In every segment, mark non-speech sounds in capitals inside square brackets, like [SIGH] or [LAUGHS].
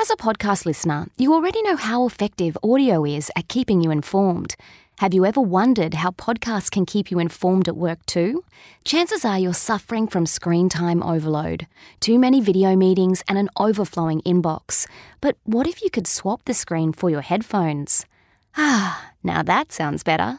As a podcast listener, you already know how effective audio is at keeping you informed. Have you ever wondered how podcasts can keep you informed at work too? Chances are you're suffering from screen time overload, too many video meetings, and an overflowing inbox. But what if you could swap the screen for your headphones? Ah, now that sounds better.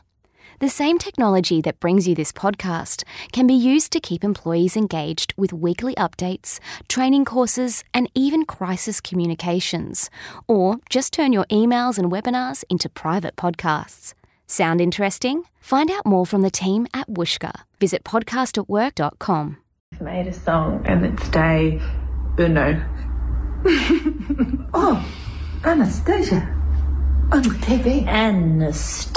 The same technology that brings you this podcast can be used to keep employees engaged with weekly updates, training courses, and even crisis communications. Or just turn your emails and webinars into private podcasts. Sound interesting? Find out more from the team at Whooshkaa. Visit podcastatwork.com. Made a song and it's day uno. [LAUGHS] oh, Annastacia on TV. Annastacia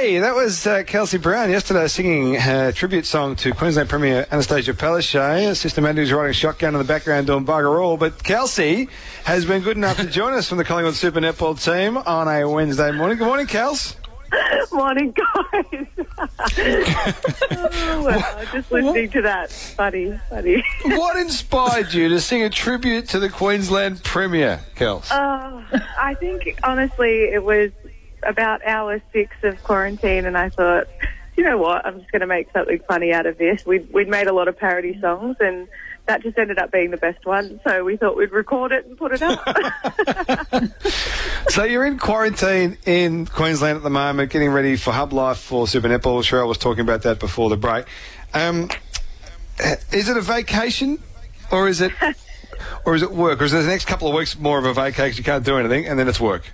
vacay. That was uh, Kelsey Browne yesterday singing her tribute song to Queensland Premier Annastacia Palaszczuk. Sister Mandy's riding shotgun in the background doing bugger all. But Kelsey has been good enough to [LAUGHS] join us from the Collingwood Super Netball team on a Wednesday morning. Good morning, Kels. Morning, guys. [LAUGHS] oh, well, just listening to that. Funny, funny. what [LAUGHS] inspired you to sing a tribute to the Queensland Premier, Kels? Uh, I think, honestly, it was about hour six of quarantine, and I thought, you know what, I'm just going to make something funny out of this. We'd, we'd made a lot of parody songs, and that just ended up being the best one. So we thought we'd record it and put it up. [LAUGHS] so you're in quarantine in Queensland at the moment, getting ready for Hub Life for Super Netball. Cheryl was talking about that before the break. Um, is it a vacation, or is it, [LAUGHS] or is it work, or is the next couple of weeks more of a vacation? You can't do anything, and then it's work.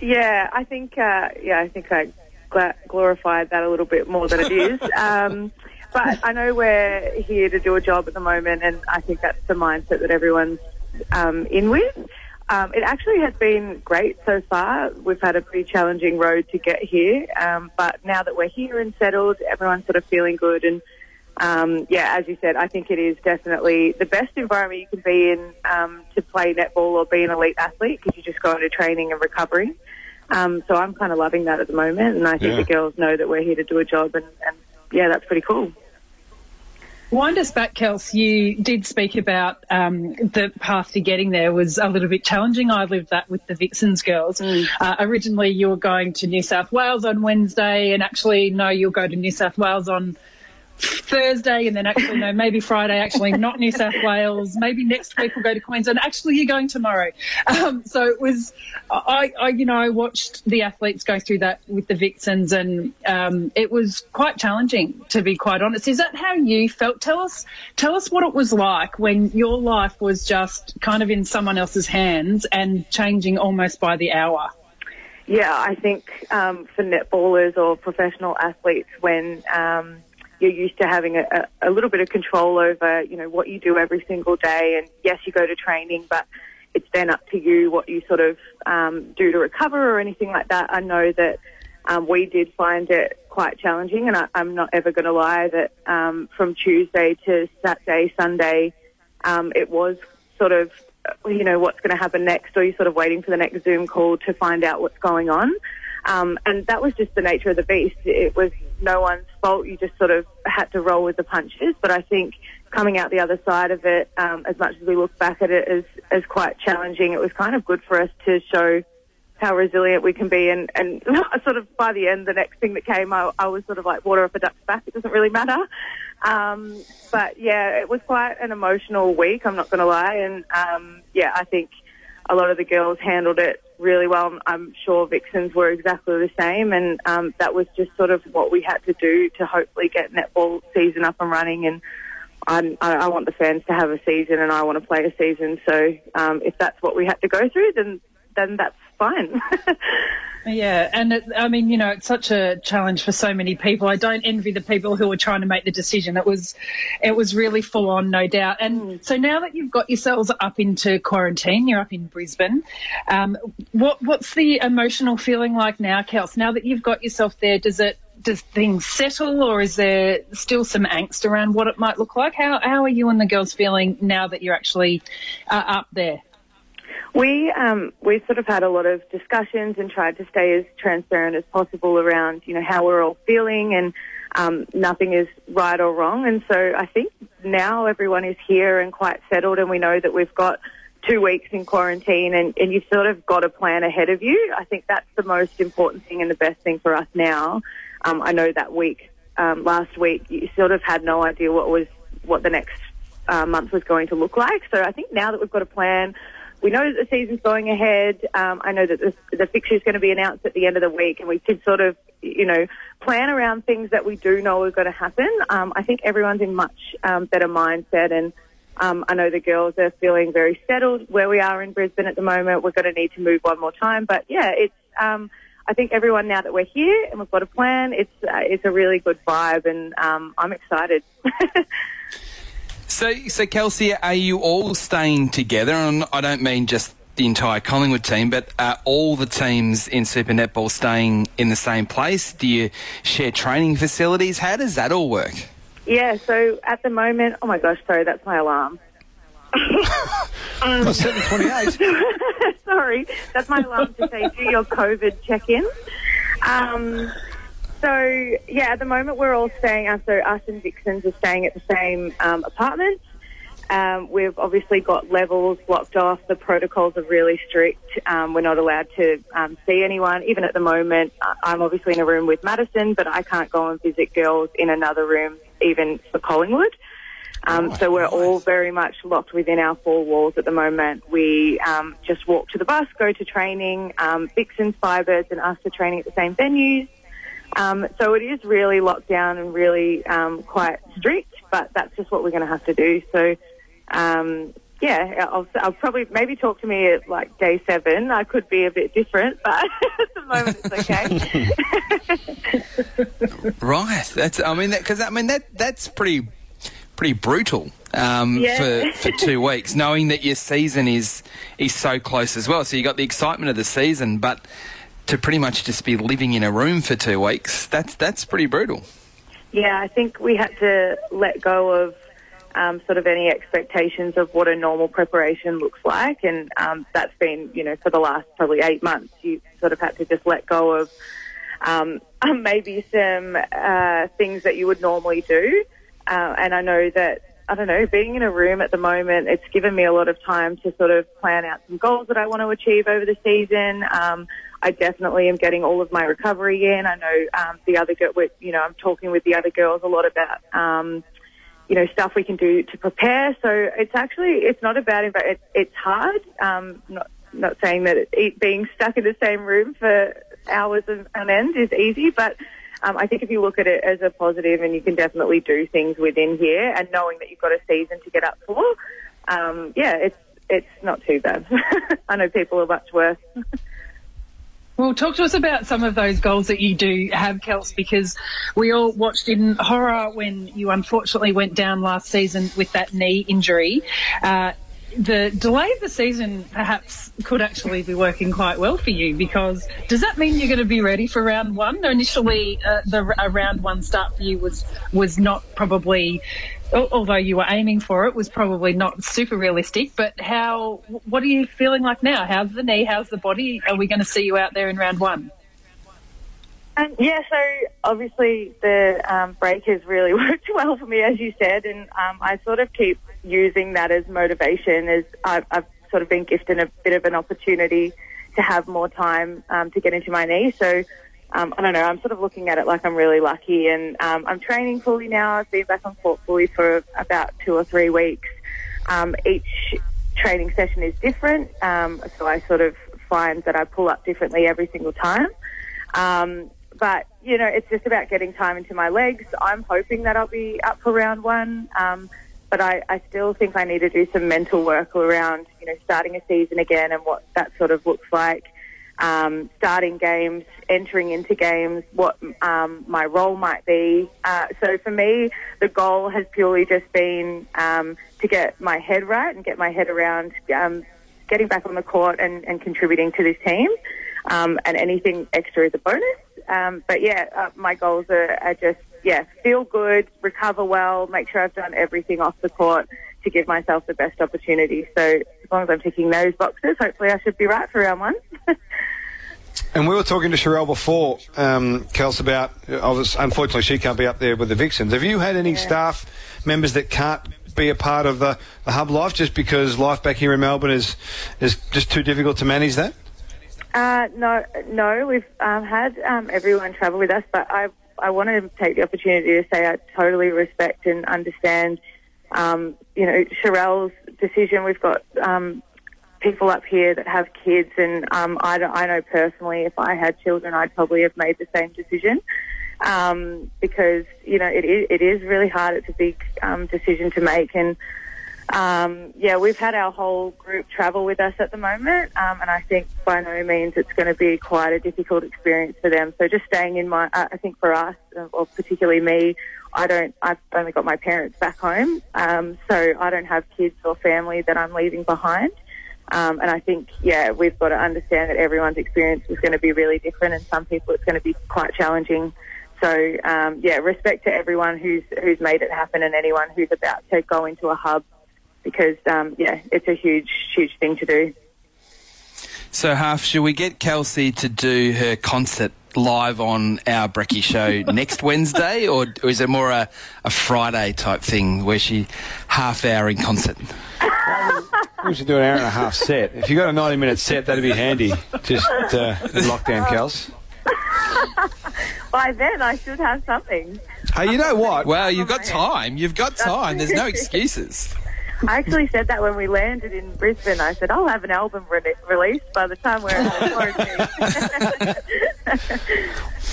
Yeah, I think. Uh, yeah, I think I gla- glorified that a little bit more than it is. [LAUGHS] Um, but I know we're here to do a job at the moment, and I think that's the mindset that everyone's um, in with. Um, it actually has been great so far. We've had a pretty challenging road to get here, um, but now that we're here and settled, everyone's sort of feeling good. And um, yeah, as you said, I think it is definitely the best environment you can be in um, to play netball or be an elite athlete because you just go into training and recovering. Um, so I'm kind of loving that at the moment, and I think Yeah. the girls know that we're here to do a job, and, and yeah, that's pretty cool. Wind us back, Kels. You did speak about um, the path to getting there was a little bit challenging. I lived that with the Vixens girls. Uh, originally, you were going to New South Wales on Wednesday, and actually, no, you'll go to New South Wales on Thursday, and then actually, no, maybe Friday, actually, not New South Wales. Maybe next week we'll go to Queensland. Actually, you're going tomorrow. Um, so it was, I, I, you know, I watched the athletes go through that with the Vixens, and um, it was quite challenging, to be quite honest. Is that how you felt? Tell us, tell us what it was like when your life was just kind of in someone else's hands and changing almost by the hour. Yeah, I think um, for netballers or professional athletes, when um, you're used to having a, a, little bit of control over, you know, what you do every single day, and yes, you go to training, but it's then up to you what you sort of um, do to recover or anything like that. I know that um, we did find it quite challenging, and I, I'm not ever going to lie that um, from Tuesday to Saturday, Sunday, um, it was sort of, you know, what's going to happen next, or you're sort of waiting for the next Zoom call to find out what's going on. Um, and that was just the nature of the beast. It was no one's fault. You just sort of had to roll with the punches. But I think coming out the other side of it, um, as much as we look back at it as, as quite challenging, it was kind of good for us to show how resilient we can be. And, and [LAUGHS] sort of by the end, the next thing that came, I, I was sort of like water off a duck's back. It doesn't really matter. Um, but yeah, it was quite an emotional week. I'm not going to lie. And um, yeah, I think a lot of the girls handled it really well. I'm sure Vixens were exactly the same, and um, that was just sort of what we had to do to hopefully get netball season up and running. And I, I want the fans to have a season, and I want to play a season. So um, if that's what we had to go through, then then that's fine. [LAUGHS] Yeah, and it, I mean, you know, it's such a challenge for so many people. I don't envy the people who are trying to make the decision. It was, it was really full on, no doubt. And so now that you've got yourselves up into quarantine, you're up in Brisbane. Um, what what's the emotional feeling like now, Kels? Now that you've got yourself there, does it does things settle, or is there still some angst around what it might look like? How how are you and the girls feeling now that you're actually uh, up there? We um, we sort of had a lot of discussions and tried to stay as transparent as possible around you know how we're all feeling and um, nothing is right or wrong. And so I think now everyone is here and quite settled, and we know that we've got two weeks in quarantine, and, and you've sort of got a plan ahead of you. I think that's the most important thing and the best thing for us now. Um, I know that week um, last week you sort of had no idea what was what the next uh, month was going to look like. So I think now that we've got a plan we know that the season's going ahead. Um, I know that the, the fixture is going to be announced at the end of the week, and we can sort of, you know, plan around things that we do know are going to happen. Um, I think everyone's in much um, better mindset, and um, I know the girls are feeling very settled where we are in Brisbane at the moment. We're going to need to move one more time, but yeah, it's. Um, I think everyone now that we're here and we've got a plan, it's uh, it's a really good vibe, and um, I'm excited. [LAUGHS] So, so Kelsey, are you all staying together? And I don't mean just the entire Collingwood team, but are all the teams in Super Netball staying in the same place? Do you share training facilities? How does that all work? Yeah, so at the moment, oh my gosh, sorry, that's my alarm. [LAUGHS] um, 728. [LAUGHS] sorry, that's my alarm to say do your COVID check-in. Um, so yeah, at the moment we're all staying. Uh, so us and Vixens are staying at the same um, apartment. Um, we've obviously got levels blocked off. The protocols are really strict. Um, we're not allowed to um, see anyone. Even at the moment, I'm obviously in a room with Madison, but I can't go and visit girls in another room, even for Collingwood. Um, so we're all very much locked within our four walls at the moment. We um, just walk to the bus, go to training. Um, Vixens, Firebirds, and us are training at the same venues. Um, so it is really locked down and really um, quite strict, but that's just what we're going to have to do. So, um, yeah, I'll, I'll, probably maybe talk to me at like day seven. I could be a bit different, but [LAUGHS] at the moment it's okay. [LAUGHS] right. That's. I mean, because I mean that that's pretty pretty brutal um, yeah. for for two [LAUGHS] weeks, knowing that your season is is so close as well. So you got the excitement of the season, but to pretty much just be living in a room for two weeks, that's that's pretty brutal. Yeah, I think we had to let go of um, sort of any expectations of what a normal preparation looks like, and um, that's been, you know, for the last probably eight months, you sort of had to just let go of um, [LAUGHS] maybe some uh, things that you would normally do. Uh, and I know that I don't know, being in a room at the moment, it's given me a lot of time to sort of plan out some goals that I want to achieve over the season. Um, I definitely am getting all of my recovery in. I know um, the other girl, you know, I'm talking with the other girls a lot about, um, you know, stuff we can do to prepare. So it's actually it's not a bad environment. It, it's hard. Um, not not saying that it, being stuck in the same room for hours on end is easy, but um, I think if you look at it as a positive, and you can definitely do things within here, and knowing that you've got a season to get up for, um, yeah, it's it's not too bad. [LAUGHS] I know people are much worse. Well, talk to us about some of those goals that you do have, Kels, because we all watched in horror when you unfortunately went down last season with that knee injury. Uh, the delay of the season perhaps could actually be working quite well for you because does that mean you're going to be ready for round one? Initially, uh, the round one start for you was was not probably, although you were aiming for it, was probably not super realistic. But how? What are you feeling like now? How's the knee? How's the body? Are we going to see you out there in round one? Um, yeah, so obviously the um, break has really [LAUGHS] worked well for me, as you said, and um, I sort of keep using that as motivation. As I've, I've, sort of been gifted a bit of an opportunity to have more time um, to get into my knee. So um, I don't know. I'm sort of looking at it like I'm really lucky, and um, I'm training fully now. I've been back on court fully for about two or three weeks. each training session is different, so I sort of find that I pull up differently every single time. Um, but, you know, it's just about getting time into my legs. I'm hoping that I'll be up for round one. Um, but I, I still think I need to do some mental work around, you know, starting a season again and what that sort of looks like. um, starting games, entering into games, what um, my role might be. Uh, so for me, the goal has purely just been um, to get my head right and get my head around um, getting back on the court and, and contributing to this team. Um, and anything extra is a bonus. Um, but yeah, uh, my goals are, are just yeah, feel good, recover well, make sure I've done everything off the court to give myself the best opportunity. So as long as I'm ticking those boxes, hopefully I should be right for round one. [LAUGHS] And we were talking to Sharelle before, um, Kels, about obviously, unfortunately she can't be up there with the Vixens. Have you had any staff members that can't be a part of the, the hub life just because life back here in Melbourne is is just too difficult to manage that? Uh, no, no, we've um, had um, everyone travel with us, but I I want to take the opportunity to say I totally respect and understand, um, you know, Sharelle's decision. We've got um, people up here that have kids, and um, I, I know personally, if I had children, I'd probably have made the same decision. Um, because you know it is, it is really hard. It's a big um, decision to make, and um, yeah, we've had our whole group travel with us at the moment, um, and I think by no means it's going to be quite a difficult experience for them. So just staying in my, uh, I think for us, uh, or particularly me, I don't, I've only got my parents back home, um, so I don't have kids or family that I'm leaving behind. Um, and I think, yeah, we've got to understand that everyone's experience is going to be really different, and some people it's going to be quite challenging. So, um, yeah, respect to everyone who's who's made it happen, and anyone who's about to go into a hub, because um, yeah, it's a huge, huge thing to do. So, Half, should we get Kelsey to do her concert live on our Brecky show [LAUGHS] next Wednesday, or, or is it more a, a Friday type thing where she half hour in concert? [LAUGHS] We should do an hour and a half set. If you got a 90 minute set, that'd be handy. Just uh, lockdown, Kels. [LAUGHS] By then, I should have something. Hey, you know what? Well, you've got time. You've got time. There's no excuses. I actually said that when we landed in Brisbane. I said I'll have an album re- released by the time we're out of quarantine. [LAUGHS]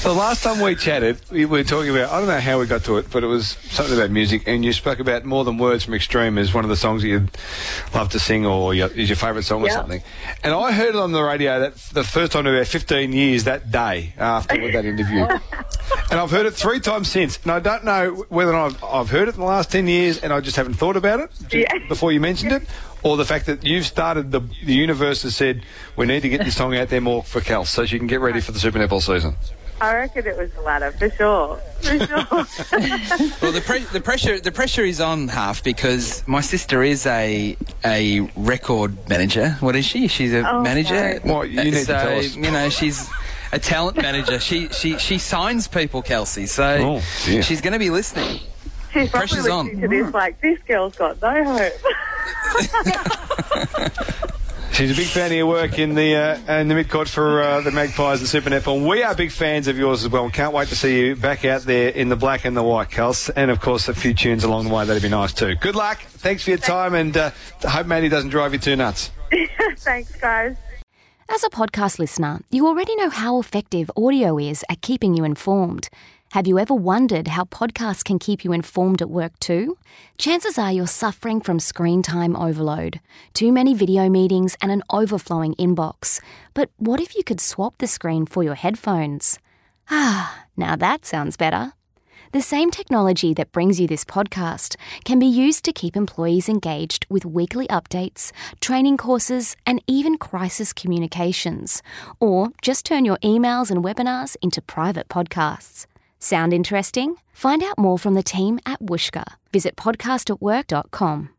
The last time we chatted, we were talking about, I don't know how we got to it, but it was something about music, and you spoke about More Than Words from Extreme as one of the songs that you'd love to sing or your, is your favourite song or something. And I heard it on the radio that the first time in about 15 years that day after that interview. [LAUGHS] and I've heard it three times since, and I don't know whether I've, I've heard it in the last 10 years and I just haven't thought about it ju- Yeah. Before you mentioned it, or the fact that you've started, the, the universe has said, we need to get this song out there more for Kels so she can get ready for the Super Netball season. I reckon it was the latter for sure. For sure. [LAUGHS] Well, the, pre- the pressure the pressure is on half because my sister is a a record manager. What is she? She's a Oh, manager. no. What, you need to so, tell us. You know, she's a talent manager. She she she signs people, Kelsey. So Oh, she's going to be listening. She's probably Pressure's listening on. to this like this girl's got no hope. [LAUGHS] She's a big fan of your work in the uh, in the midcourt for uh, the Magpies and Super Netball. We are big fans of yours as well. Can't wait to see you back out there in the black and the white, Kels. And of course, a few tunes along the way. That'd be nice too. Good luck. Thanks for your time, and uh, hope Maddie doesn't drive you too nuts. [LAUGHS] Thanks, guys. As a podcast listener, you already know how effective audio is at keeping you informed. Have you ever wondered how podcasts can keep you informed at work too? Chances are you're suffering from screen time overload, too many video meetings, and an overflowing inbox. But what if you could swap the screen for your headphones? Ah, now that sounds better. The same technology that brings you this podcast can be used to keep employees engaged with weekly updates, training courses, and even crisis communications. Or just turn your emails and webinars into private podcasts. Sound interesting? Find out more from the team at Whooshkaa. Visit podcastatwork.com.